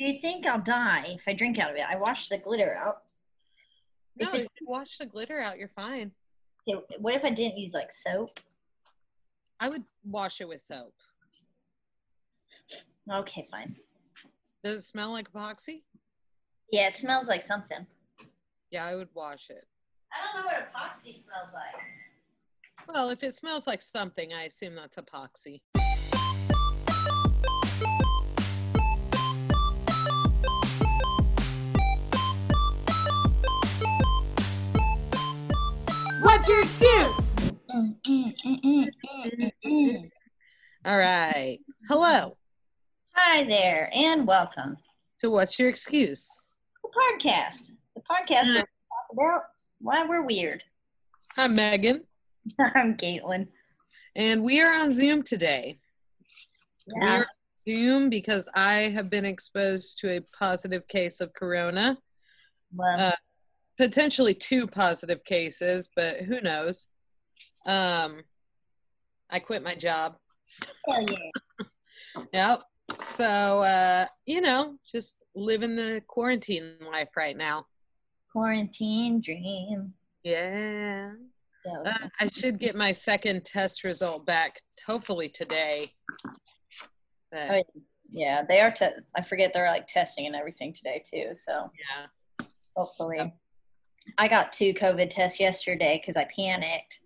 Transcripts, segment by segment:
Do you think I'll die if I drink out of it? I washed the glitter out. No, If if you wash the glitter out, you're fine. Okay, what if I didn't use like soap? I would wash it with soap. Okay, fine. Does it smell like epoxy? Yeah, it smells like something. Yeah, I would wash it. I don't know what epoxy smells like. Well, if it smells like something, I assume that's epoxy. What's your excuse? Mm, mm, mm. All right. Hello. Hi there, and welcome to what's your excuse? the podcast. The podcast where we talk about why we're weird. I'm Megan, I'm Caitlin. and we are on Zoom today. We Yeah. are on Zoom because I have been exposed to a positive case of corona, Well, Uh, potentially two positive cases, but who knows? Um, I quit my job. hell yeah. Yep. So, uh, you know, just living the quarantine life right now. Quarantine dream. Yeah. Uh, I should get my second test result back hopefully today. But, Oh, yeah. they are. Te- I forget they're like testing and everything today too. So yeah. hopefully. I got two COVID tests yesterday because I panicked,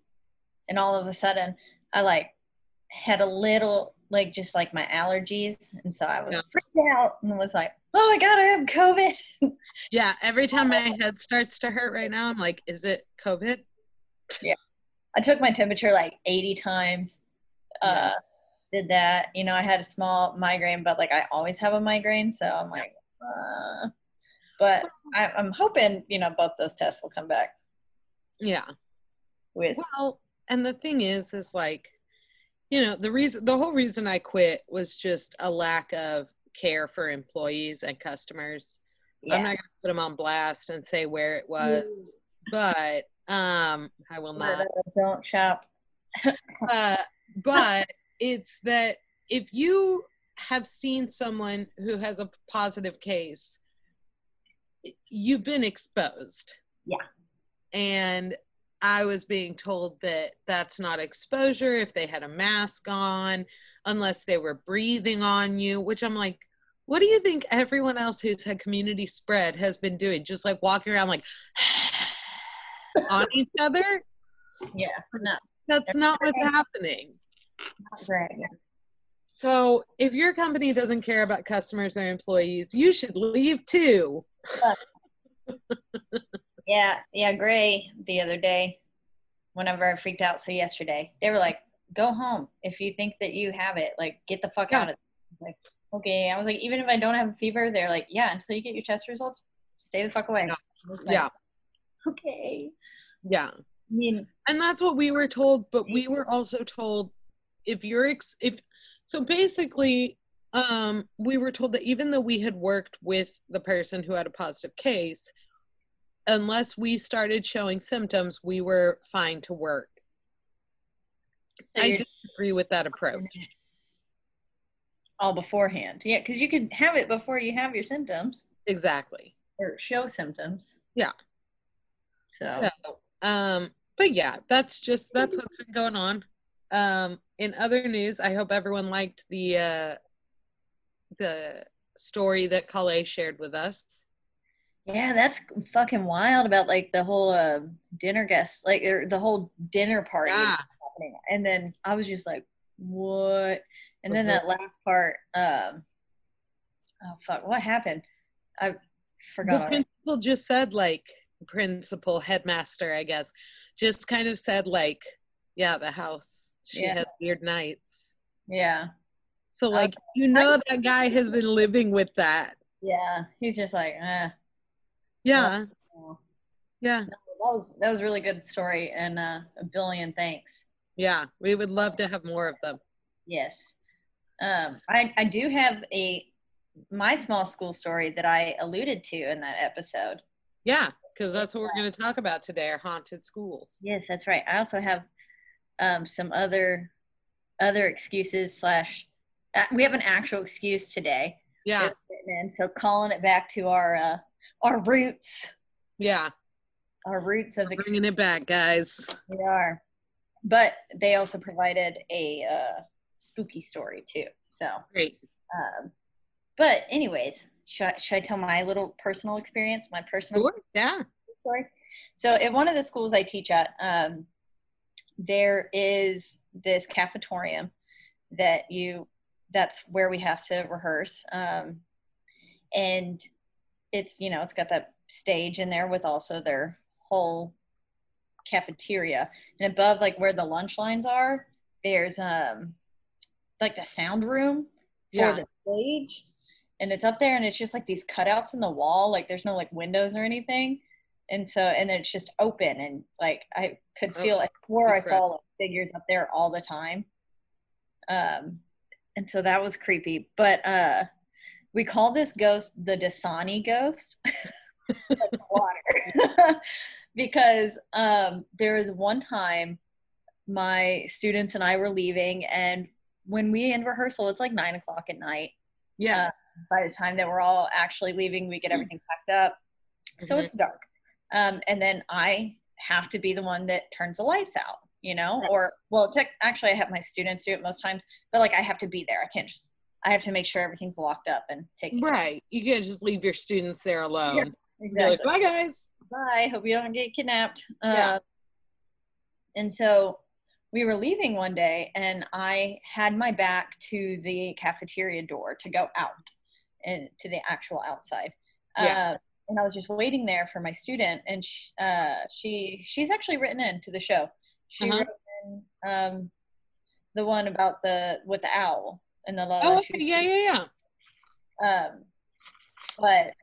and all of a sudden, I like had a little like just like my allergies, and so I was Yeah. freaked out and was like, "Oh my god, I have COVID." Yeah. Every time my head starts to hurt right now, I'm like, is it COVID? Yeah, I took my temperature like 80 times. Uh, did that. You know, I had a small migraine, but like I always have a migraine, so I'm like, uh, but I, I'm hoping you know both those tests will come back Yeah. with Well, and the thing is, is like, you know, the reason, the whole reason I quit was just a lack of care for employees and customers. yeah. I'm not going to put them on blast and say where it was, but um, I will not. don't shop. Uh, but it's that if you have seen someone who has a positive case, you've been exposed. Yeah. And I was being told that that's not exposure if they had a mask on, unless they were breathing on you, which I'm like, what do you think everyone else who's had community spread has been doing? Just like walking around like on each other? Yeah, no, That's not what's happening. not great. So if your company doesn't care about customers or employees, you should leave too. Yeah, yeah, Gray the other day, whenever I freaked out. So yesterday, they were like, "Go home if you think that you have it. Like, get the fuck Yeah. out of." It. Like, okay. I was like, even if I don't have a fever, they're like, yeah, until you get your test results, stay the fuck away. Yeah. Like, Yeah. Okay. Yeah. I mean, And that's what we were told, but we were also told if you're ex- if so basically um we were told that even though we had worked with the person who had a positive case unless we started showing symptoms we were fine to work. so I disagree with that approach. all beforehand. Yeah, because you could have it before you have your symptoms Exactly. or show symptoms. Yeah. So, So, um, but yeah, that's just that's what's been going on. Um, in other news, I hope everyone liked the uh, the story that Kale shared with us. Yeah, that's fucking wild about like the whole uh, dinner guest, like or the whole dinner party Yeah. happening. And then I was just like, what? And then that last part, um, oh fuck, what happened? I forgot. The principal just said like principal headmaster, I guess, just kind of said like, yeah, the house she Yeah. has weird nights. Yeah, So like you know that guy has been living with that. yeah. He's just like, eh. Yeah, yeah, That was that was a really good story, and uh, a billion thanks. yeah. We would love to have more of them. Yes. Um, I, I do have a my small school story that I alluded to in that episode. Yeah, because that's what we're going to talk about today: are haunted schools. Yes, that's right. I also have um, some other other excuses slash. Uh, we have an actual excuse today. Yeah, in, so calling it back to our uh, our roots, yeah. our roots of ex- Bringing it back, guys. we are. But they also provided a uh, spooky story too. So Great. Um, but anyways, should I, should I tell my little personal experience, my personal Sure. Yeah. story? So at one of the schools I teach at, um, there is this cafetorium that you that's where we have to rehearse um, and it's you know it's got that stage in there with also their whole cafeteria. And above like where the lunch lines are there's um like the sound room for Yeah. the stage. And it's up there and it's just like these cutouts in the wall like there's no like windows or anything. And so and then it's just open and like i could Oh, feel i swore i saw like, figures up there all the time. Um and so that was creepy but uh we call this ghost the dasani ghost water because um there was one time my students and i were leaving and when we end rehearsal it's like nine o'clock at night Yeah. by the time that we're all actually leaving, we get everything packed up. So Mhm. it's dark. Um, and then I have to be the one that turns the lights out, you know, Right. or well, tech, actually, I have my students do it most times, but like I have to be there. I can't just, I have to make sure everything's locked up and taken. care right. You can't just leave your students there alone. Be Exactly. like, bye, guys. bye. Hope you don't get kidnapped. Yeah. Uh, and so we were leaving one day, and I had my back to the cafeteria door to go out and to the actual outside. Yeah. Uh, and I was just waiting there for my student, and sh uh, she she's actually written in to the show. She Uh-huh. wrote in um, the one about the with the owl and the Oh, okay. yeah, yeah, yeah. um, but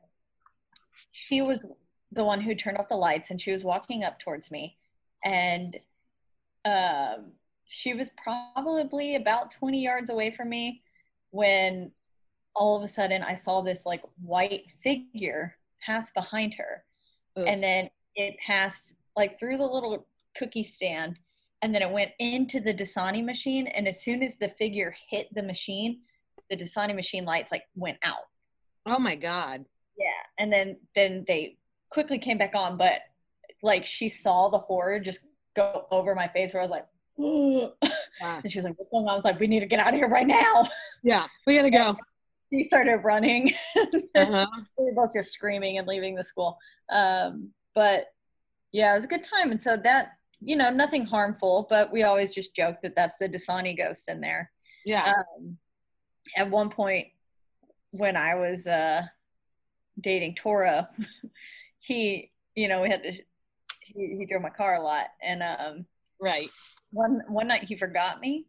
she was the one who turned off the lights and she was walking up towards me and um, she was probably about 20 yards away from me when all of a sudden i saw this like white figure pass behind her Ugh. and then it passed like through the little cookie stand and then it went into the dasani machine and as soon as the figure hit the machine the dasani machine lights like went out oh my God. yeah and then then they quickly came back on but like she saw the horror just go over my face where i was like Ah. and she was like what's going on i was like we need to get out of here right now Yeah, we gotta go. she started running Uh-huh. we were both just screaming and leaving the school. Um, but yeah, it was a good time. And so that, you know, nothing harmful, but we always just joke that that's the Dasani ghost in there. Yeah. Um, at one point, when I was uh, dating Tora, he, you know, we had to, he, he drove my car a lot. And um, right. one, one night he forgot me.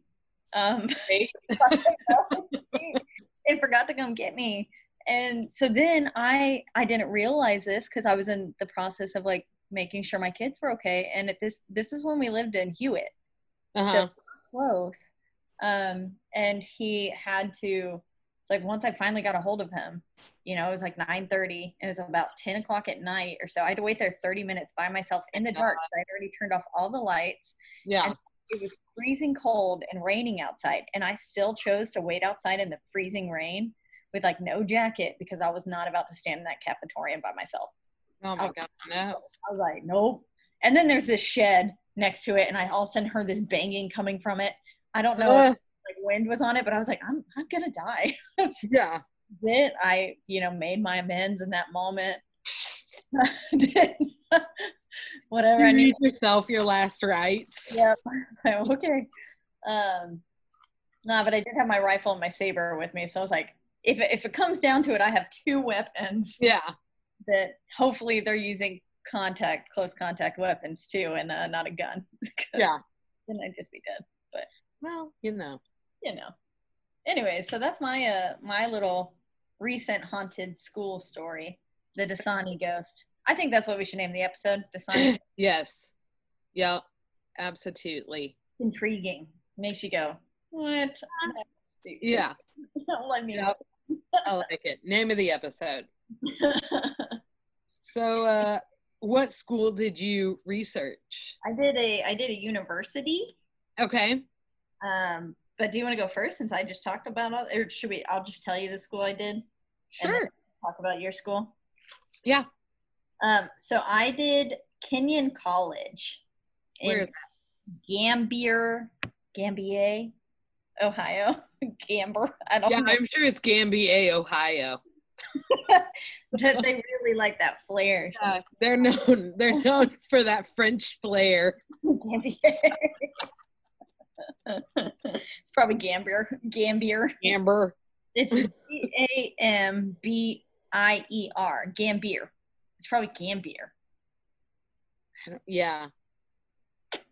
Um, and forgot to come get me and so then i i didn't realize this because i was in the process of like making sure my kids were okay and at this this is when we lived in hewitt. Uh-huh. close. Um and he had to it's like once i finally got a hold of him you know it was like 9 30 it was about 10 o'clock at night or so. I had to wait there 30 minutes by myself in the dark 'cause i'd already turned off all the lights. Yeah. and- it was freezing cold and raining outside and i still chose to wait outside in the freezing rain with like no jacket because i was not about to stand in that cafetorium by myself Oh my. God. No. i was like nope and then there's this shed next to it and i all of a sudden heard this banging coming from it i don't know if Uh, like wind was on it but i was like i'm, I'm gonna die yeah. it. I, you know, made my amends in that moment. Whatever You I need. yourself your last rites. Yep. So okay. Um, no, but I did have my rifle and my saber with me, so I was like, if it, if it comes down to it, I have two weapons Yeah. That hopefully they're using contact, close contact weapons too, and uh, not a gun. Yeah. Then I'd just be dead. But well, you know. You know. Anyway, so that's my uh my little recent haunted school story, the Dasani ghost. I think that's what we should name the episode. Dasani. Yes. Yep. Absolutely. Intriguing. Makes you go, what? Yeah. Don't let me know. I like it. Name of the episode. So, uh, what school did you research? I did a I did a university. Okay. Um, but do you want to go first since I just talked about all, or should we? I'll just tell you the school I did. Sure. Talk about your school. Yeah. Um, so I did Kenyon College Where is in Gambier, Gambier, Ohio. Gamber. I don't Yeah, know. I'm sure it's Gambier, Ohio. but they really like that flair. Yeah, they're known. They're known for that French flair. Gambier. it's probably Gambier. Gambier. Amber. It's G A M B I E R. Gambier. It's probably Gambier. I Yeah.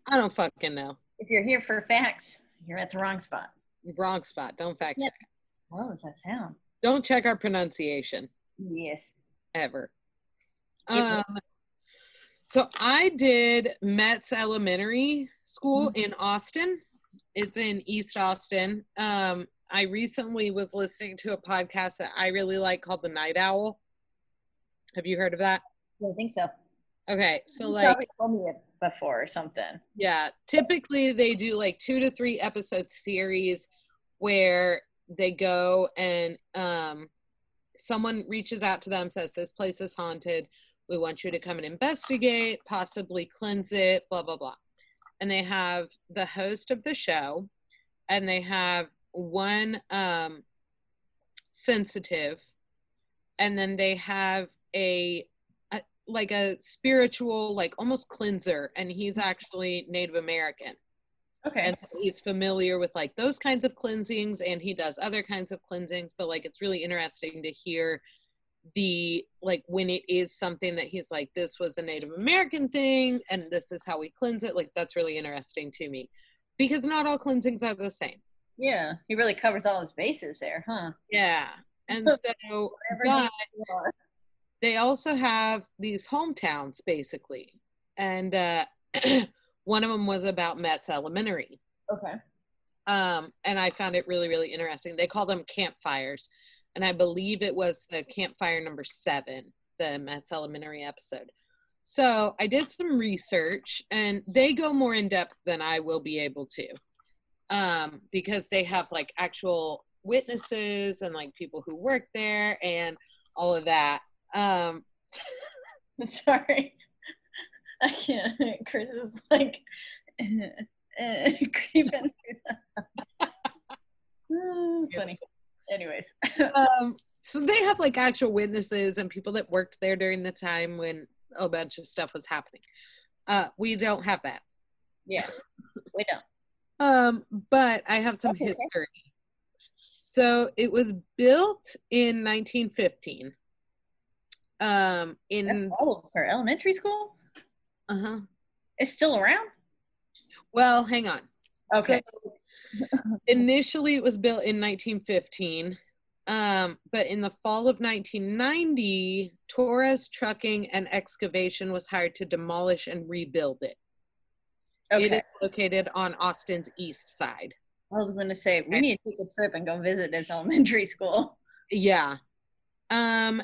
I don't fucking know. If you're here for facts, you're at the wrong spot. Wrong spot. Don't fact Yeah. check. What does that sound? Don't check our pronunciation Yes. ever. Um, so I did Metz Elementary School in Austin. It's in East Austin. Um, I recently was listening to a podcast that I really like called The Night Owl. Have you heard of that? I think so. Okay, so You like probably told me it before or something. Yeah, typically they do like two to three episode series where they go and um, someone reaches out to them, says, This place is haunted. We want you to come and investigate, possibly cleanse it, blah, blah, blah. And they have the host of the show and they have one um, sensitive, and then they have a a- like a spiritual like almost cleanser and he's actually native american Okay. and he's familiar with like those kinds of cleansings and he does other kinds of cleansings but like it's really interesting to hear the like when it is something that he's like this was a native american thing and this is how we cleanse it like that's really interesting to me because not all cleansings are the same yeah. He really covers all his bases there, huh? yeah and so but they also have these hometowns basically and uh one of them was about metz elementary Okay. um and i found it really really interesting they call them campfires and i believe it was the campfire number seven the metz elementary episode so i did some research and they go more in depth than i will be able to um because they have like actual witnesses and like people who work there and all of that um Sorry. I can't. Chris is like creeping. Funny. Anyways. um, so they have like actual witnesses and people that worked there during the time when a bunch of stuff was happening. Uh, we don't have that. Yeah. We don't. Um, but I have some Okay. history. So it was built in 1915. Um, That's in old for elementary school. Uh-huh. It's still around. Well, hang on. Okay. So, initially, it was built in 1915, um, but in the fall of 1990, Torres Trucking and Excavation was hired to demolish and rebuild it. It okay. is located on Austin's east side. I was going to say we need to take a trip and go visit this elementary school. Yeah. Um,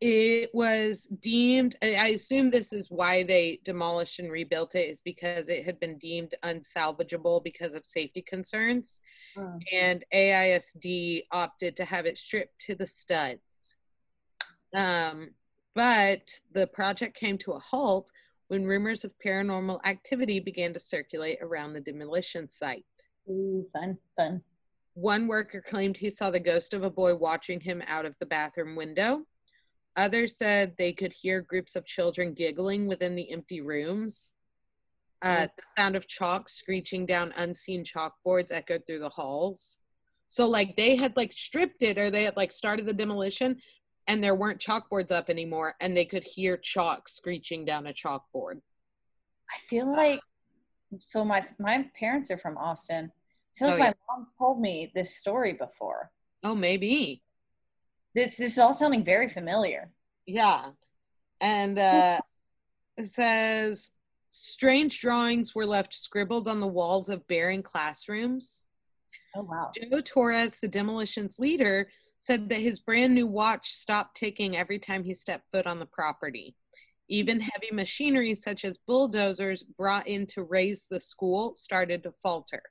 it was deemed, I assume this is why they demolished and rebuilt it, is because it had been deemed unsalvageable because of safety concerns. Mm. and AISD opted to have it stripped to the studs. Um, but the project came to a halt when rumors of paranormal activity began to circulate around the demolition site. Ooh, fun, fun. One worker claimed he saw the ghost of a boy watching him out of the bathroom window. Others said they could hear groups of children giggling within the empty rooms. Uh, the sound of chalk screeching down unseen chalkboards echoed through the halls. So, like, they had like stripped it or they had like started the demolition and there weren't chalkboards up anymore and they could hear chalk screeching down a chalkboard. I feel like so my my parents are from Austin. I feel like Oh, my yeah. mom's told me this story before. Oh, maybe. This this is all sounding very familiar. Yeah. And uh, it says strange drawings were left scribbled on the walls of barren classrooms. Oh wow. Joe Torres, the demolition's leader, said that his brand new watch stopped ticking every time he stepped foot on the property. Even heavy machinery such as bulldozers brought in to raze the school started to falter.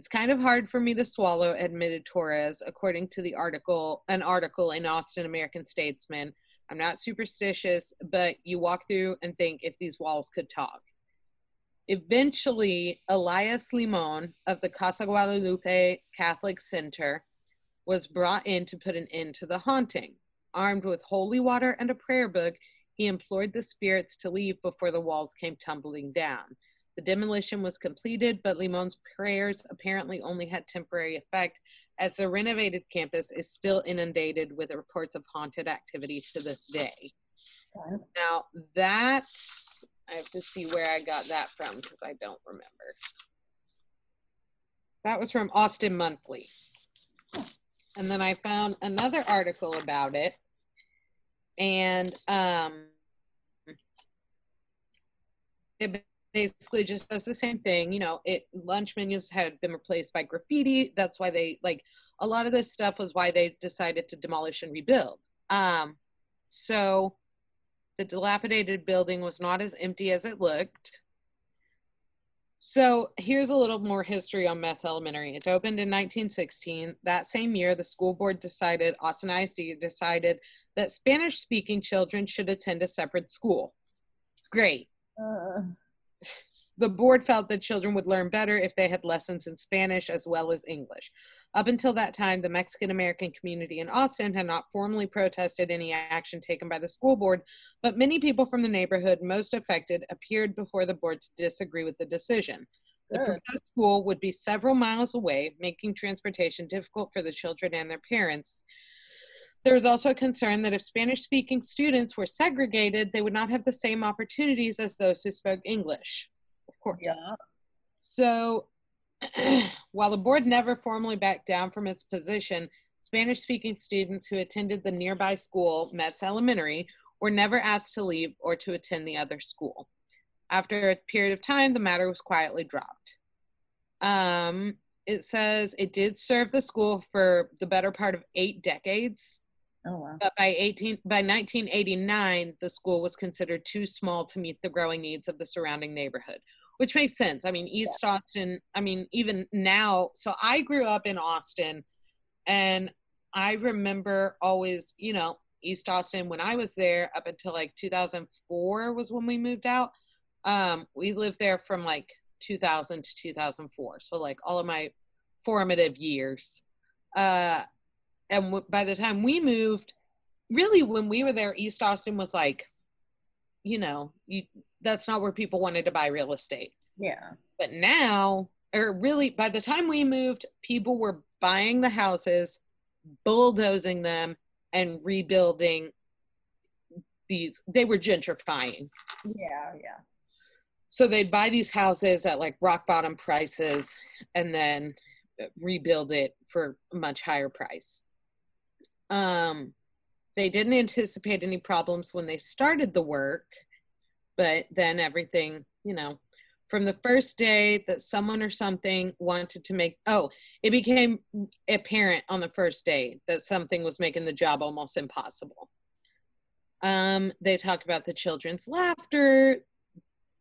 It's kind of hard for me to swallow, admitted Torres, according to the article, an article in Austin American Statesman. I'm not superstitious, but you walk through and think if these walls could talk. Eventually, Elias Limon of the Casa Guadalupe Catholic Center was brought in to put an end to the haunting. Armed with holy water and a prayer book, he implored the spirits to leave before the walls came tumbling down. The demolition was completed, but Limon's prayers apparently only had temporary effect as the renovated campus is still inundated with reports of haunted activity to this day. Okay. Now, that I have to see where I got that from because I don't remember. That was from Austin Monthly. And then I found another article about it. And um, it basically just does the same thing. You know, it lunch menus had been replaced by graffiti. That's why they like a lot of this stuff was why they decided to demolish and rebuild. Um, so the dilapidated building was not as empty as it looked. So here's a little more history on Metz Elementary. It opened in 1916. That same year, the school board decided, Austin ISD decided that Spanish speaking children should attend a separate school. Great. Uh, The board felt that children would learn better if they had lessons in Spanish as well as English. Up until that time, the Mexican American community in Austin had not formally protested any action taken by the school board, but many people from the neighborhood most affected appeared before the board to disagree with the decision. The proposed school would be several miles away, making transportation difficult for the children and their parents. There was also a concern that if Spanish speaking students were segregated, they would not have the same opportunities as those who spoke English. Of course. yeah. So, while the board never formally backed down from its position, Spanish speaking students who attended the nearby school, Metz Elementary, were never asked to leave or to attend the other school. After a period of time, the matter was quietly dropped. Um, it says it did serve the school for the better part of eight decades, Oh wow. but by 18 by 1989, the school was considered too small to meet the growing needs of the surrounding neighborhood, which makes sense. I mean, East Austin, I mean, even now, so I grew up in Austin and I remember always, you know, East Austin when I was there up until like 2004 was when we moved out. Um, we lived there from like 2000 to 2004. So like all of my formative years. Uh, and w- by the time we moved, really when we were there, East Austin was like, you know, you that's not where people wanted to buy real estate. Yeah. But now, or really, by the time we moved, people were buying the houses, bulldozing them, and rebuilding these. They were gentrifying. Yeah. Yeah. So they'd buy these houses at like rock bottom prices and then rebuild it for a much higher price. Um, they didn't anticipate any problems when they started the work, but then everything, you know, from the first day that someone or something wanted to make, oh, it became apparent on the first day that something was making the job almost impossible. Um, they talk about the children's laughter,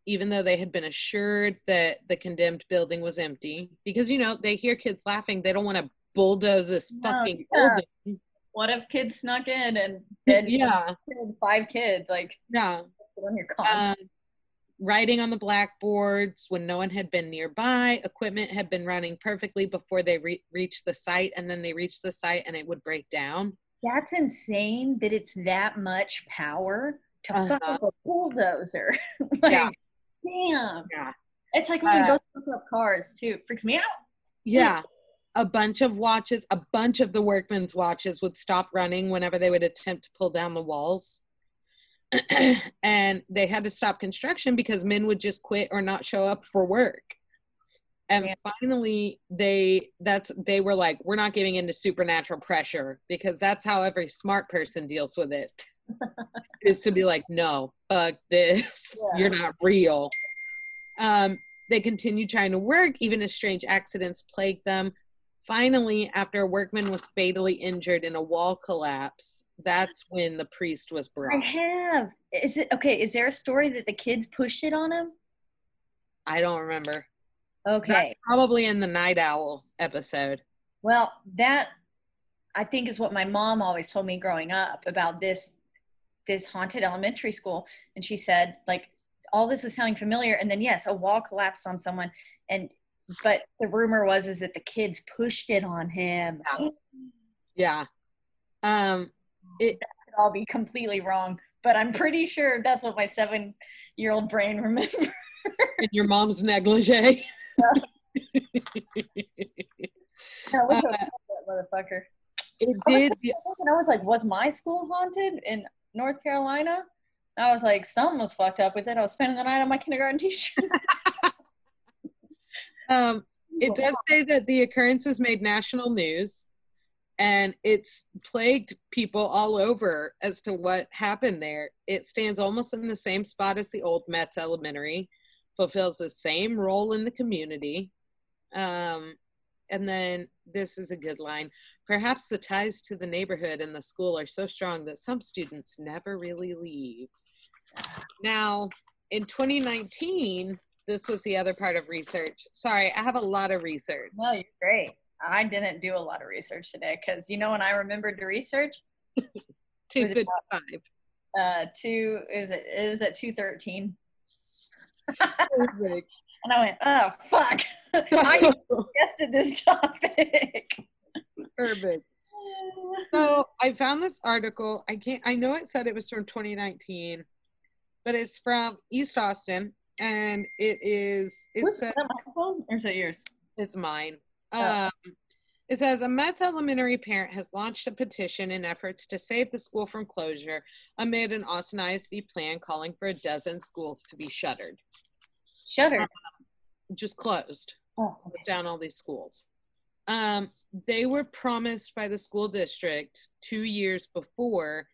even though they had been assured that the condemned building was empty, because you know they hear kids laughing, they don't want to bulldoze this fucking yeah. building. What if kids snuck in and then Yeah, killed five kids? Like yeah. on your. Um, writing on the blackboards when no one had been nearby. Equipment had been running perfectly before they re- reached the site, and then they reached the site and it would break down. That's insane that it's that much power to Uh-huh. fuck up a bulldozer. like, Yeah. damn. Yeah. It's like when Uh, we go fuck up cars too. It freaks me out. Yeah. A bunch of watches, a bunch of the workmen's watches would stop running whenever they would attempt to pull down the walls. and they had to stop construction because men would just quit or not show up for work. And Yeah. finally they that's they were like, we're not giving in to supernatural pressure because that's how every smart person deals with it. is to be like, no, fuck this. Yeah. You're not real. Um, they continued trying to work, even as strange accidents plagued them. Finally, after a workman was fatally injured in a wall collapse, that's when the priest was brought. I have. Is it okay? Is there a story that the kids pushed it on him? I don't remember. Okay. That's probably in the Night Owl episode. Well, that I think is what my mom always told me growing up about this this haunted elementary school. And she said, like, all this is sounding familiar. And then yes, a wall collapsed on someone. And but the rumor was is that the kids pushed it on him. Yeah. Yeah. Um, it could all be completely wrong, but I'm pretty sure that's what my seven year old brain remembers. in your mom's negligee. I wish Uh, that motherfucker. It I was, did. I was like, was my school haunted in North Carolina? I was like, something was fucked up with it. I was spending the night on my kindergarten t-shirt. Um, it does say that the occurrence occurrences made national news and it's plagued people all over as to what happened there. It stands almost in the same spot as the old Metz Elementary, fulfills the same role in the community. Um, and then this is a good line. Perhaps the ties to the neighborhood and the school are so strong that some students never really leave. Now, in 2019, this was the other part of research. Sorry, I have a lot of research. no, you're great. I didn't do a lot of research today because you know when I remembered to research, was it 255. uh, two is it? It was at two thirteen, and I went, oh fuck, I guessed this topic. Perfect. So I found this article. I can't. I know it said it was from 2019, but it's from East Austin, and it is. It Was says that my phone or is it yours? it's mine. Oh. Um, it says a Metz elementary parent has launched a petition in efforts to save the school from closure amid an Austin ISD plan calling for a dozen schools to be shuttered, Shuttered. just closed. Oh, close down all these schools. Um, they were promised by the school district two years before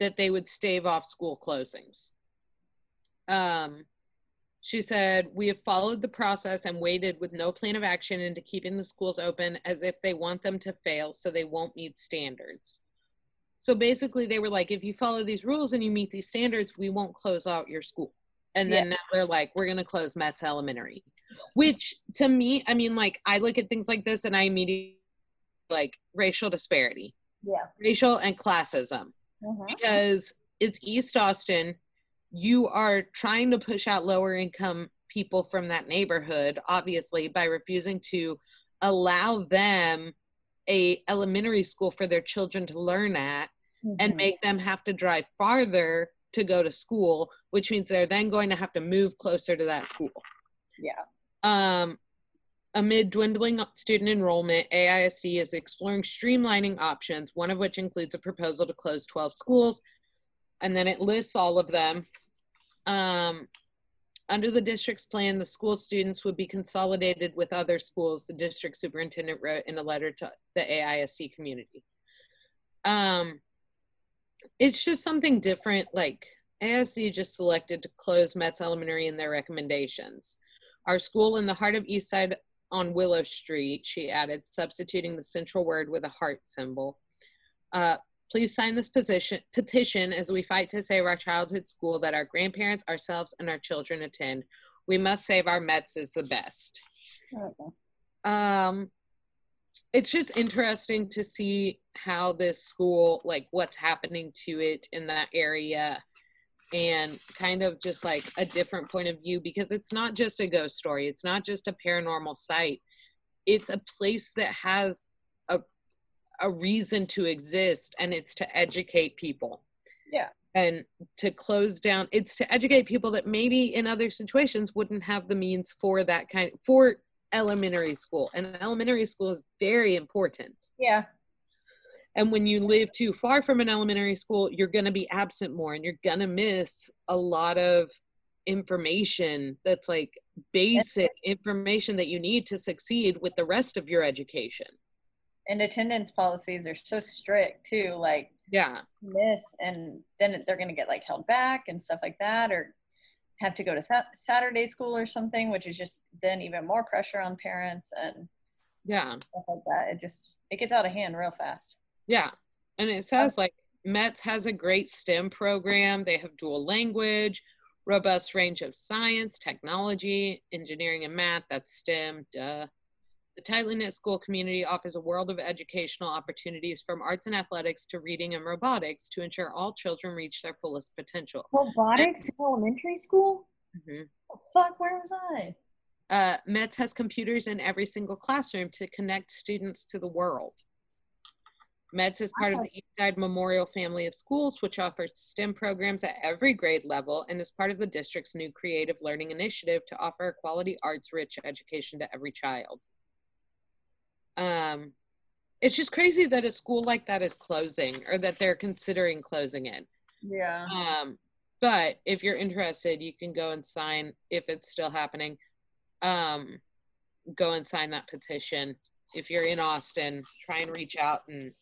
that they would stave off school closings. Um, she said, We have followed the process and waited with no plan of action into keeping the schools open as if they want them to fail so they won't meet standards. So basically, they were like, If you follow these rules and you meet these standards, we won't close out your school. And then now they're like, We're going to close Metz Elementary which to me i mean like i look at things like this and i immediately like racial disparity Yeah. racial and classism Mhm. because it's east austin you are trying to push out lower income people from that neighborhood obviously by refusing to allow them a elementary school for their children to learn at and Mhm. make them have to drive farther to go to school which means they're then going to have to move closer to that school Yeah. um, amid dwindling student enrollment, AISD is exploring streamlining options, one of which includes a proposal to close 12 schools. And then it lists all of them. Um, under the district's plan, the school students would be consolidated with other schools, the district superintendent wrote in a letter to the AISD community. Um, it's just something different. Like AISD just selected to close Metz Elementary in their recommendations. Our school in the heart of East Side on Willow Street, she added, substituting the central word with a heart symbol. Uh, please sign this position, petition as we fight to save our childhood school that our grandparents, ourselves, and our children attend. We must save our Metz is the best. Um, it's just interesting to see how this school, like what's happening to it in that area. and kind of just like a different point of view because it's not just a ghost story it's not just a paranormal site it's a place that has a a reason to exist and it's to educate people Yeah. and to close down it's to educate people that maybe in other situations wouldn't have the means for that kind for elementary school and elementary school is very important Yeah. and when you live too far from an elementary school, you're going to be absent more and you're going to miss a lot of information that's like basic information that you need to succeed with the rest of your education. And attendance policies are so strict too. Like Yeah. miss, and then they're gonna get like held back and stuff like that, or have to go to sat- Saturday school or something, which is just then even more pressure on parents and Yeah. stuff like that. It just it gets out of hand real fast. Yeah. And it says like Metz has a great STEM program. They have dual language, robust range of science, technology, engineering, and math. That's STEM. Duh. The tightly knit school community offers a world of educational opportunities from arts and athletics to reading and robotics to ensure all children reach their fullest potential. Robotics in elementary school? Mhm. Fuck, where was I? Uh, Metz has computers in every single classroom to connect students to the world. Metz is part of the Eastside Memorial family of schools, which offers STEM programs at every grade level and is part of the district's new creative learning initiative to offer a quality arts rich education to every child. Um, it's just crazy that a school like that is closing or that they're considering closing it. Yeah. Um, but if you're interested, you can go and sign if it's still happening. Um, go and sign that petition. If you're in Austin, try and reach out and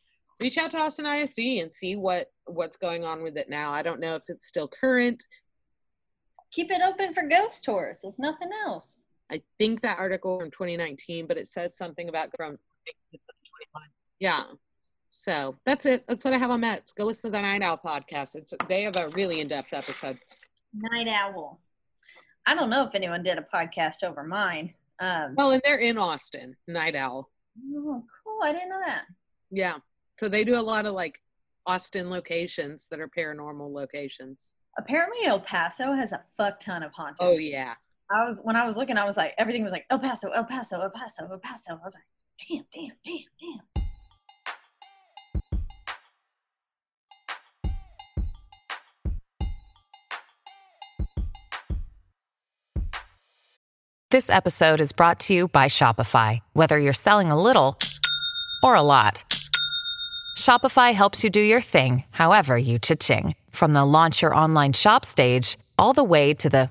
reach out to Austin ISD and see what what's going on with it now. I don't know if it's still current. Keep it open for ghost tours, if nothing else. I think that article from 2019, but it says something about from 2021. Yeah. So that's it. That's what I have on Metz. Go listen to the Night Owl podcast. It's they have a really in-depth episode. Night owl. I don't know if anyone did a podcast over mine. Um, Well, and they're in Austin, Night Owl. oh, cool. I didn't know that. Yeah. So they do a lot of like Austin locations that are paranormal locations. Apparently, El Paso has a fuck ton of haunteds. Oh yeah. I was when I was looking, I was like, everything was like El Paso, El Paso, El Paso, El Paso. I was like, damn, damn, damn, damn. This episode is brought to you by Shopify. Whether you're selling a little or a lot, Shopify helps you do your thing, however you cha-ching. From the launch your online shop stage, all the way to the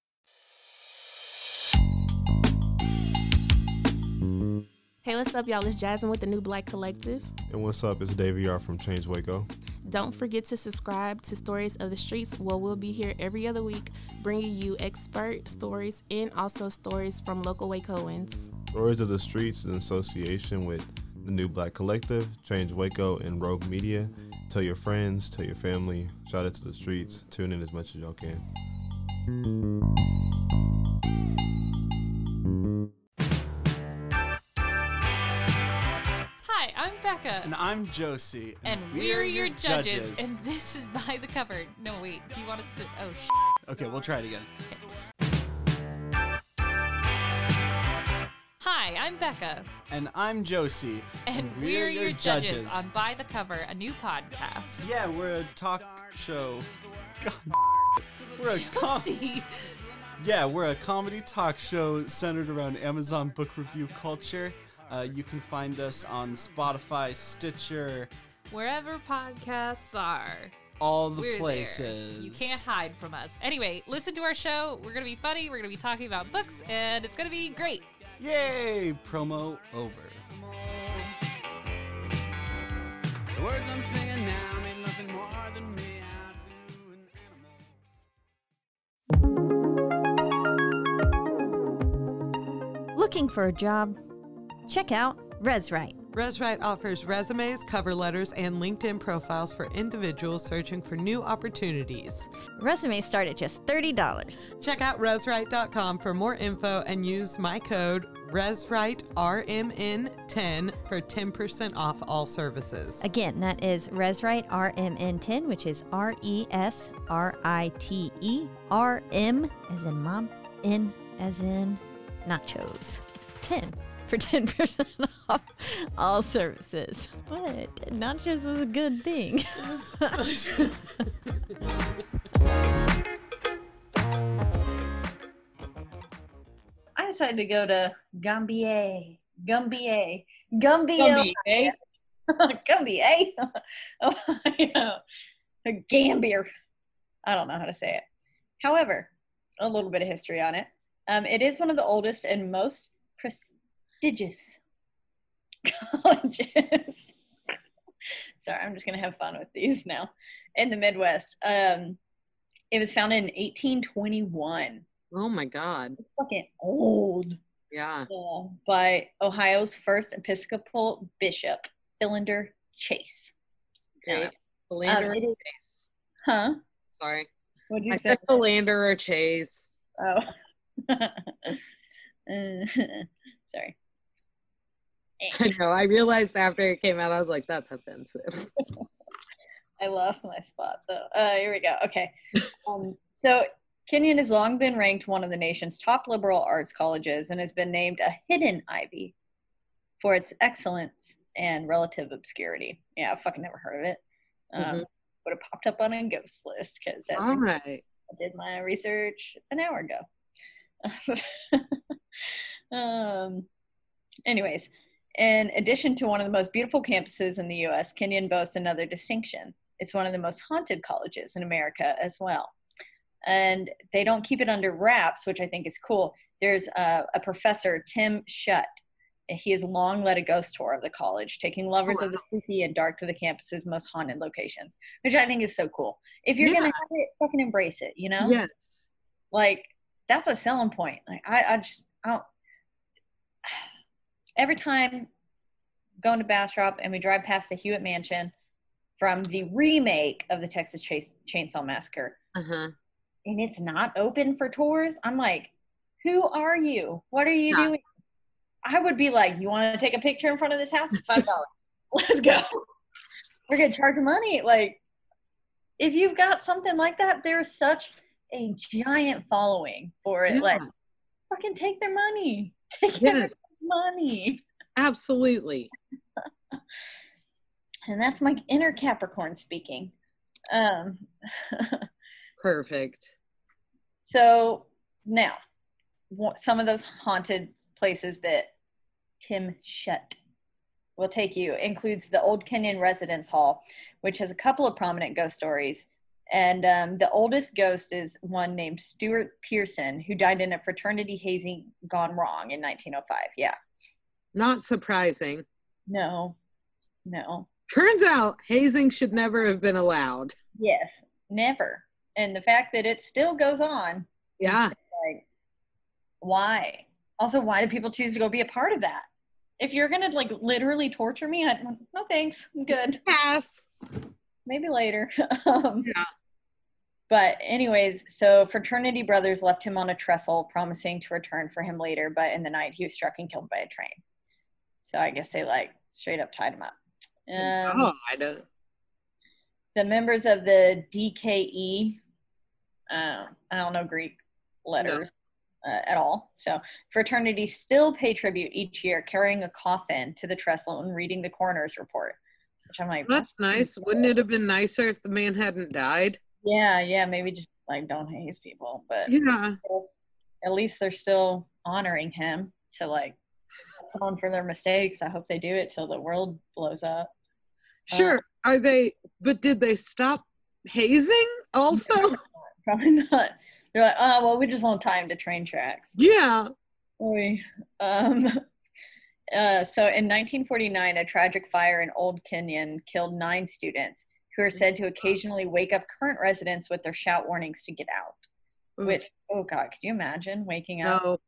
Hey, what's up, y'all? It's Jasmine with the New Black Collective. And what's up? It's Davey R from Change Waco. Don't forget to subscribe to Stories of the Streets, where we'll be here every other week bringing you expert stories and also stories from local Wacoans. Stories of the Streets in association with the New Black Collective, Change Waco, and Rogue Media. Tell your friends, tell your family, shout it to the streets. Tune in as much as y'all can. Hi, I'm Becca. And I'm Josie. And we're, your judges. And this is By the Cover. No, wait. Do you want us to? Oh, sh- okay, we'll try it again. Hi, I'm Becca. And I'm Josie. And, we're, your judges. on By the Cover, a new podcast. Yeah, we're a talk show. God, we're a com- yeah, we're a comedy talk show centered around Amazon book review culture. Uh, you can find us on Spotify, Stitcher. Wherever podcasts are. all the We're places. There. You can't hide from us. Anyway, listen to our show. We're going to be funny. We're going to be talking about books, and it's going to be great. Yay! Promo over. The words I'm singing Looking for a job? Check out ResRite. ResRite offers resumes, cover letters, and LinkedIn profiles for individuals searching for new opportunities. Resumes start at just $30. Check out resrite.com for more info and use my code ResRiteRMN10 for 10% off all services. Again, that is ResRite RMN10, which is R E S R I T E R M as in mom, N as in nachos. 10 for 10% off all services. What? Nachos was a good thing. I decided to go to Gambier. Gambier. Gambier. Gambier. Gambier. oh, I know. Gambier. I don't know how to say it. However, a little bit of history on it. Um, it is one of the oldest and most prestigious colleges. Sorry, I'm just going to have fun with these now. In the Midwest. Um, it was founded in 1821. Oh my God. It's fucking old. Yeah. Uh, by Ohio's first Episcopal bishop, Philander Chase. Okay. Uh, Philander um, Chase. Huh? Sorry. What'd you I say? said Philander or Chase. Oh. Uh, sorry. I know. I realized after it came out, I was like, that's offensive. I lost my spot though. Uh, here we go. Okay. Um, so Kenyon has long been ranked one of the nation's top liberal arts colleges and has been named a hidden Ivy for its excellence and relative obscurity. Yeah, I've fucking never heard of it. Um, Mhm. Would have popped up on a ghost list because that's All right. I did my research an hour ago. um, anyways, in addition to one of the most beautiful campuses in the US, Kenyon boasts another distinction. It's one of the most haunted colleges in America as well. And they don't keep it under wraps, which I think is cool. There's a, a professor, Tim Shutt. He has long led a ghost tour of the college, taking lovers of the spooky and dark to the campus's most haunted locations, which I think is so cool. If you're gonna have it, fucking embrace it, you know? Yes. like that's a selling point. Like i, I just i don't every time going to bastrop and we drive past the hewitt mansion from the remake of the texas Chase, chainsaw massacre Uh huh. and it's not open for tours i'm like who are you? What are you Yeah. doing? I would be like you want to take a picture in front of this house? Five dollars. Let's go. We're gonna charge money. Like if you've got something like that there's such a giant following for it like Yeah. fucking take their money take Yes. everyone's money Absolutely. and that's my inner capricorn speaking um Perfect. So now, some of those haunted places that Tim Shutt will take you includes the Old Kenyon Residence Hall, which has a couple of prominent ghost stories. And um, the oldest ghost is one named Stuart Pierson, who died in a fraternity hazing gone wrong in 1905. Yeah. Not surprising. No, no. Turns out hazing should never have been allowed. Yes, never. And the fact that it still goes on Yeah. like why also why do people choose to go be a part of that if you're gonna like literally torture me I, no thanks i'm good Pass. maybe later um, but anyways so fraternity brothers left him on a trestle promising to return for him later but in the night he was struck and killed by a train so i guess they like straight up tied him up um, oh, I don't. the members of the DKE, uh, I don't know Greek letters uh, at all. So fraternities still pay tribute each year, carrying a coffin to the trestle and reading the coroner's report. Which I'm like, That's nice. Wouldn't it have been nicer if the man hadn't died? Yeah, yeah, maybe just like don't haze people, but Yeah. at least they're still honoring him to like atone for their mistakes. I hope they do it till the world blows up. Sure. Are they, but did they stop hazing also? Probably not. They're like, oh well, we just won't tie to train tracks. Yeah. Oy. Um, uh, so in 1949, a tragic fire in Old Kenyon killed nine students who are said to occasionally wake up current residents with their shout warnings to get out. Ooh. Which, oh God, could you imagine waking up? No.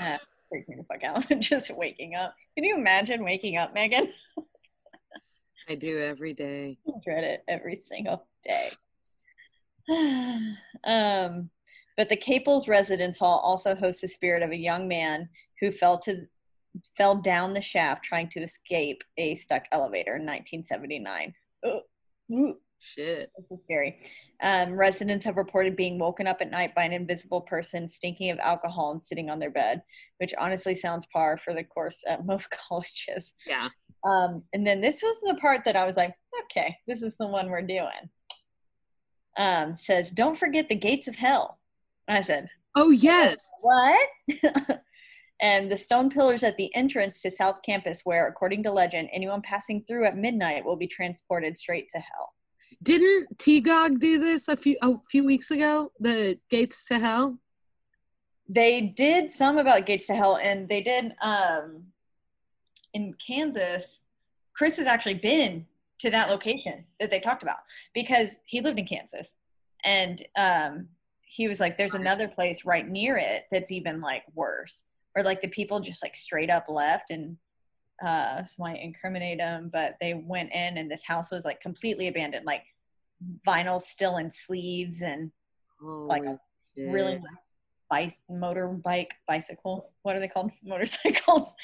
Uh, freak me the fuck out. Just waking up. Can you imagine waking up, Megan? I do every day. I dread it every single day. um, but the Caples Residence Hall also hosts the spirit of a young man who fell to fell down the shaft trying to escape a stuck elevator in 1979. Ugh. Ooh, Shit. this is scary. Um, residents have reported being woken up at night by an invisible person stinking of alcohol and sitting on their bed, which honestly sounds par for the course at most colleges. Yeah. Um, and then this was the part that I was like, okay, this is the one we're doing. Um, says, don't forget the gates of hell. I said, Oh yes. what? and the stone pillars at the entrance to South Campus, where, according to legend, anyone passing through at midnight will be transported straight to hell. Didn't T-Gog do this a few a few weeks ago? The gates to hell. They did some about gates to hell, and they did um, in Kansas. Chris has actually been to that location that they talked about because he lived in Kansas, and um, he was like, "There's another place right near it that's even like worse, or like the people just like straight up left and." Uh, so I incriminate them, but they went in and this house was like completely abandoned, like vinyl still in sleeves and like a Holy really nice bice motorbike bicycle. What are they called? Motorcycles.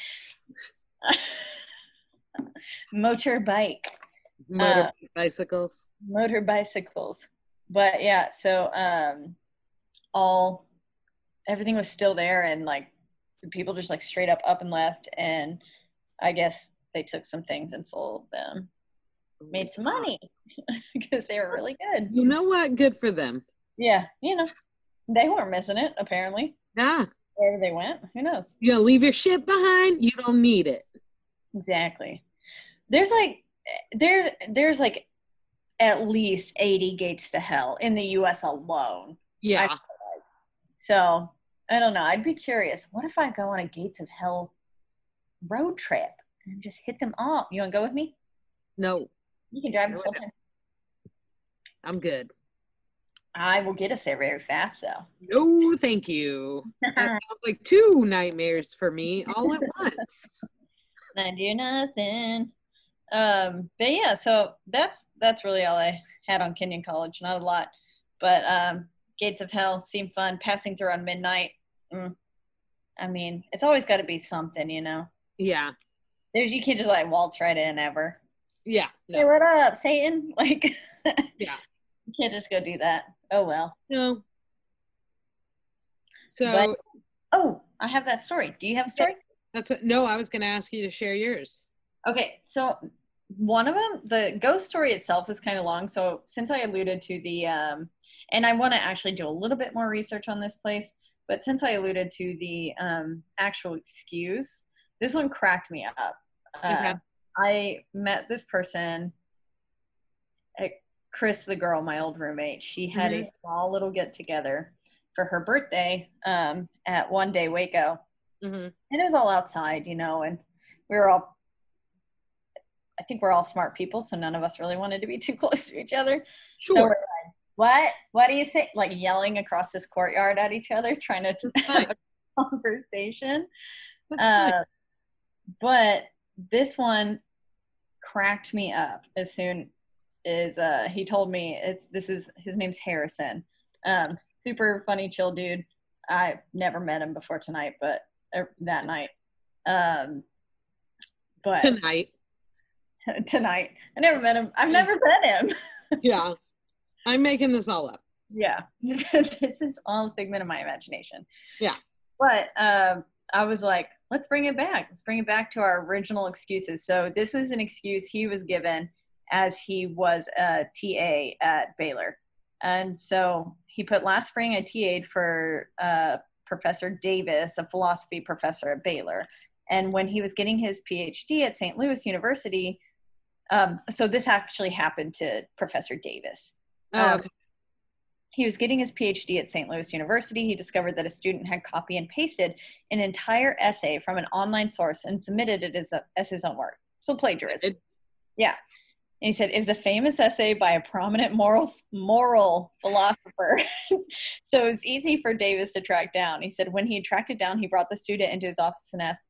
Motorbike. Motor uh, bicycles. motor bicycles but yeah so um all everything was still there and like people just like straight up up and left and i guess they took some things and sold them made some money because they were really good You know what? Good for them. yeah you know they weren't missing it apparently Yeah. wherever they went who knows You gonna leave your shit behind? You don't need it. Exactly. There's like there there's like at least 80 gates to hell in the US alone. Yeah. I feel like. So, I don't know. I'd be curious. What if I go on a gates of hell road trip and just hit them all? You want to go with me? No, You can drive No, time. I'm good. I will get us there very fast though. No, thank you. That sounds like two nightmares for me all at once. I do nothing. Um, but yeah, so that's that's really all I had on Kenyon College. Not a lot, but um, Gates of Hell seemed fun. Passing through on midnight. Mm, I mean, it's always got to be something, you know. Yeah. There's you can't just like waltz right in ever. Yeah. Hey, No. what up, Satan? Like, Yeah. you can't just go do that. Oh well. No. So But- Oh, I have that story. Do you have a story? that's what, no. I was gonna ask you to share yours. Okay, so one of them, the ghost story itself is kind of long. So since I alluded to the, um, and I want to actually do a little bit more research on this place, but since I alluded to the um, actual excuse, this one cracked me up. Uh, Okay. I met this person, Chris, the girl, my old roommate. She had a small little get together for her birthday um, at One Day Waco Mm-hmm. and it was all outside, you know, and we were all I think we're all smart people, so none of us really wanted to be too close to each other. So Sure. we're like, what? What do you think? Like yelling across this courtyard at each other, trying to have a conversation. Uh, but this one cracked me up as soon as uh, he told me it's this is his name's Harrison. Um, super funny, chill dude. I never met him before tonight, but er, that night. Um, but Tonight. tonight, I never met him. I've never met him. Yeah. I'm making this all up. yeah. This is all a figment of my imagination. Yeah. but um, i was like let's bring it back. Let's bring it back to our original excuses. So this is an excuse he was given as he was a ta at baylor. And so he put last spring i ta'd for uh, professor davis a philosophy professor at baylor. And when he was getting his phd at st louis university um, so this actually happened to professor davis Oh, Um. He was getting his PhD at St. Louis University. He discovered that a student had copy and pasted an entire essay from an online source and submitted it as, a, as his own work. So plagiarism. yeah. And he said it was a famous essay by a prominent moral moral philosopher. so it was easy for Davis to track down. He said when he had tracked it down, he brought the student into his office and asked,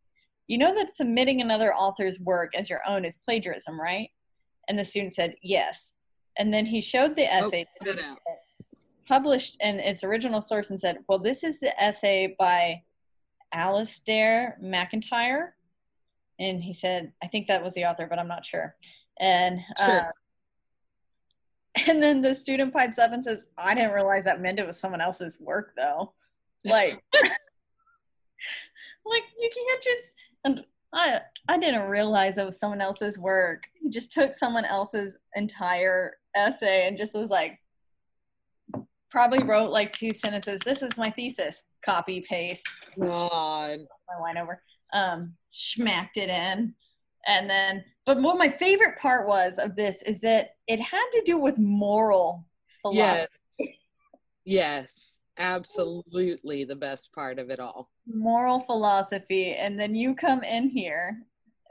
"You know that submitting another author's work as your own is plagiarism, right?" And the student said, "Yes." And then he showed the essay to the published in its original source and said, Well, this is the essay by Alasdair MacIntyre. And he said, I think that was the author, but I'm not sure. And Sure. uh, and then the student pipes up and says, I didn't realize that meant it was someone else's work though. Like like you can't just and I I didn't realize it was someone else's work. He just took someone else's entire essay and just was like probably wrote like two sentences. This is my thesis. Copy paste. God. My wine over. Um, smacked it in, and then. But what my favorite part was of this is that it had to do with moral philosophy. Yes. Yes. Absolutely the best part of it all. moral philosophy and then you come in here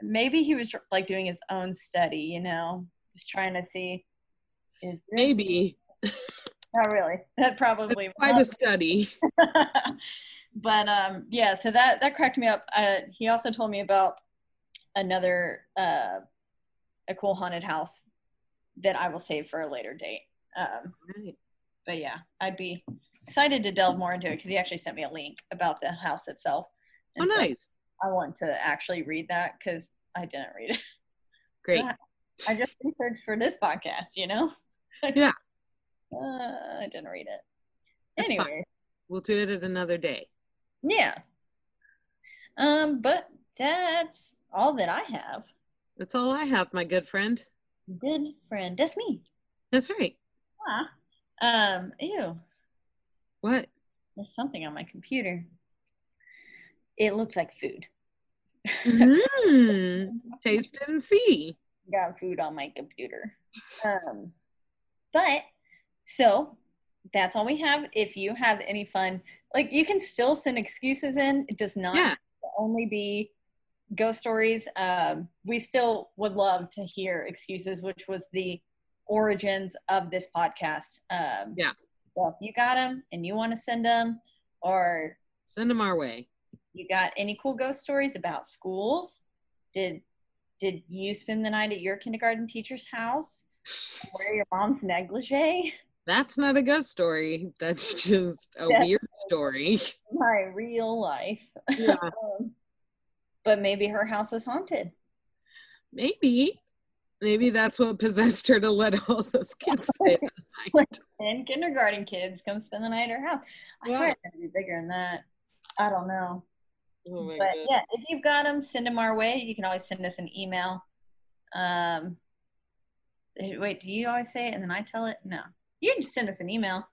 maybe he was like doing his own study you know just trying to see is Maybe. not really that probably Quite a study. but um yeah so that that cracked me up uh he also told me about another uh a cool haunted house that i will save for a later date um Right. but yeah i'd be excited to delve more into it because he actually sent me a link about the house itself Oh, so nice. I want to actually read that because i didn't read it Great. i just researched for this podcast you know Yeah. uh, i didn't read it That's fine. anyway We'll do it at another day. yeah um but that's all that i have That's all I have, my good friend. good friend that's me That's right. ah. um ew What? there's something on my computer it looks like food Mm, taste and see. got food on my computer. Um, but so that's all we have. If you have any fun, like you can still send excuses in. It does not Yeah. only be ghost stories. Um, we still would love to hear excuses, which was the origins of this podcast. Um, Yeah. So if you got them and you want to send them, or Send them our way. You got any cool ghost stories about schools? Did did you spend the night at your kindergarten teacher's house? Wear your mom's negligee? That's not a ghost story. That's just a That's- weird story. My real life. Yeah. Um, but maybe her house was haunted. Maybe. Maybe that's what possessed her to let all those kids stay the night. Ten kindergarten kids come spend the night at her house. I swear Wow. it had to be bigger than that. I don't know. Oh but God. yeah, if you've got them, send them our way. You can always send us an email. Um, eh, wait, do you always say it and then I tell it? No, you can just send us an email.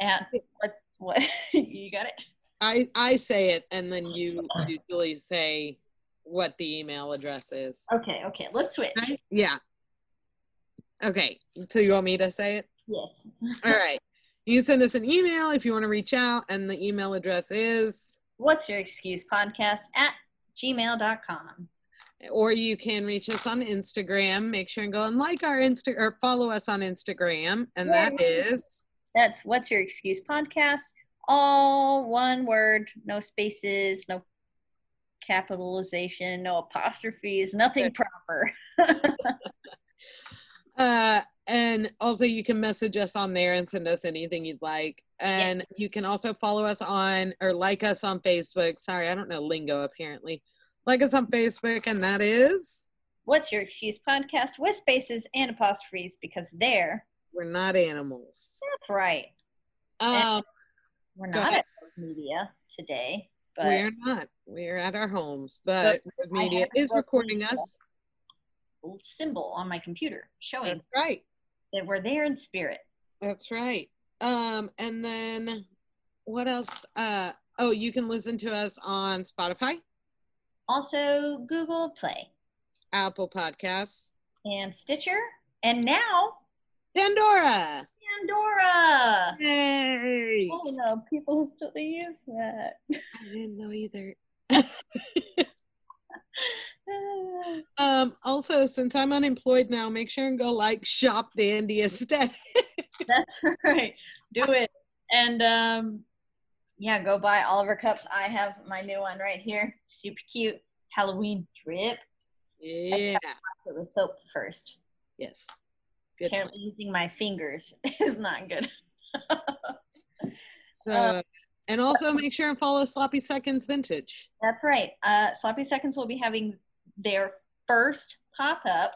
And what? What? you got it? I, I say it and then you usually say what the email address is. Okay, okay. Let's switch. Right? Yeah. Okay. So you want me to say it? Yes. All right. You can send us an email if you want to reach out, and the email address is, What's your excuse podcast at gmail.com. or you can reach us on Instagram. Make sure and go and like our Insta or follow us on Instagram, and that Yay. That's What's Your Excuse podcast. All one word, no spaces, no capitalization, no apostrophes, nothing proper. Uh, and also you can message us on there and send us anything you'd like. And you can also follow us on or like us on Facebook. Sorry, I don't know lingo apparently. Like us on Facebook, and that is What's Your Excuse podcast with spaces and apostrophes because there, we're not animals. that's right. Um, We're not at media today, but we're not. We're at our homes, but I Media is recording Media. us. symbol on my computer showing That's right that we're there in spirit. That's right. Um, and then what else? Uh, oh, you can listen to us on Spotify, also Google Play, Apple Podcasts, and Stitcher, and now Pandora. Pandora. Yay! Oh no, people still use that. I didn't know either. um, also, since I'm unemployed now, make sure and go like shop dandy aesthetic. That's right. Do it. And um yeah, go buy all of Oliver cups. I have my new one right here. Super cute. Halloween drip. Yeah. So the soap first. Yes. Good. Apparently using my fingers is not good. So, Uh, and also make sure and follow Sloppy Seconds Vintage. That's right. Uh, Sloppy Seconds will be having their first pop up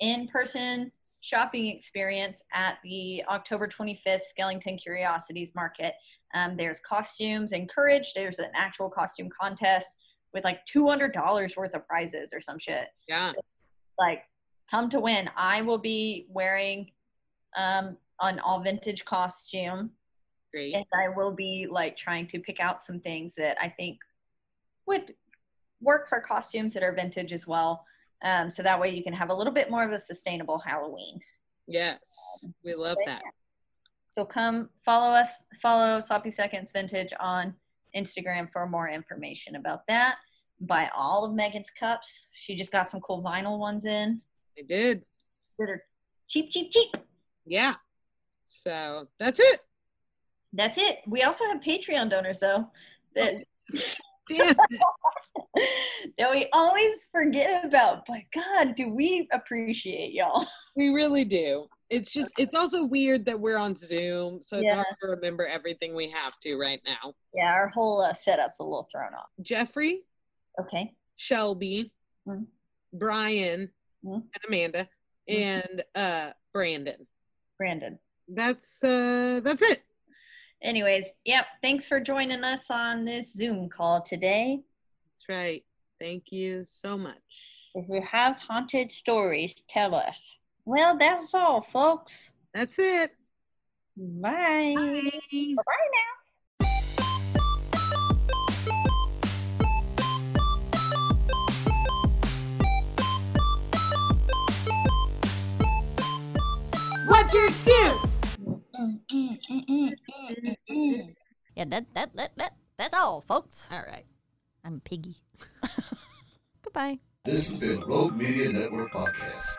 in person shopping experience at the October 25th Skellington Curiosities Market. Um, there's costumes encouraged, there's an actual costume contest with like $200 worth of prizes or some shit. Yeah. So, like, come to win. I will be wearing um, an all vintage costume Great. and I will be like trying to pick out some things that I think would work for costumes that are vintage as well. Um, so that way you can have a little bit more of a sustainable Halloween. Yes. We love that. yeah. So come follow us, follow Sloppy Seconds Vintage on Instagram for more information about that. Buy all of Megan's cups. She just got some cool vinyl ones in I did. that are cheap, cheap, cheap. Yeah. So that's it. That's it. We also have Patreon donors though that Damn that we always forget about. But God, do we appreciate y'all? We really do. It's just it's also weird that we're on Zoom, so it's Yeah. hard to remember everything we have to right now. Yeah, our whole uh, setup's a little thrown off. Jeffrey, Okay. Shelby, Mhm. Brian, Mhm. and Amanda, Mhm. and uh Brandon. Brandon. That's uh that's it. Anyways, yep. Thanks for joining us on this Zoom call today. That's right. Thank you so much. If you have haunted stories, tell us. Well, that's all, folks. That's it. Bye. Bye. Bye now. What's your excuse? Mm, mm, mm, yeah, that, that, that, that, that's all, folks. All right. I'm Piggy. Goodbye. This has been a Rogue Media Network podcast.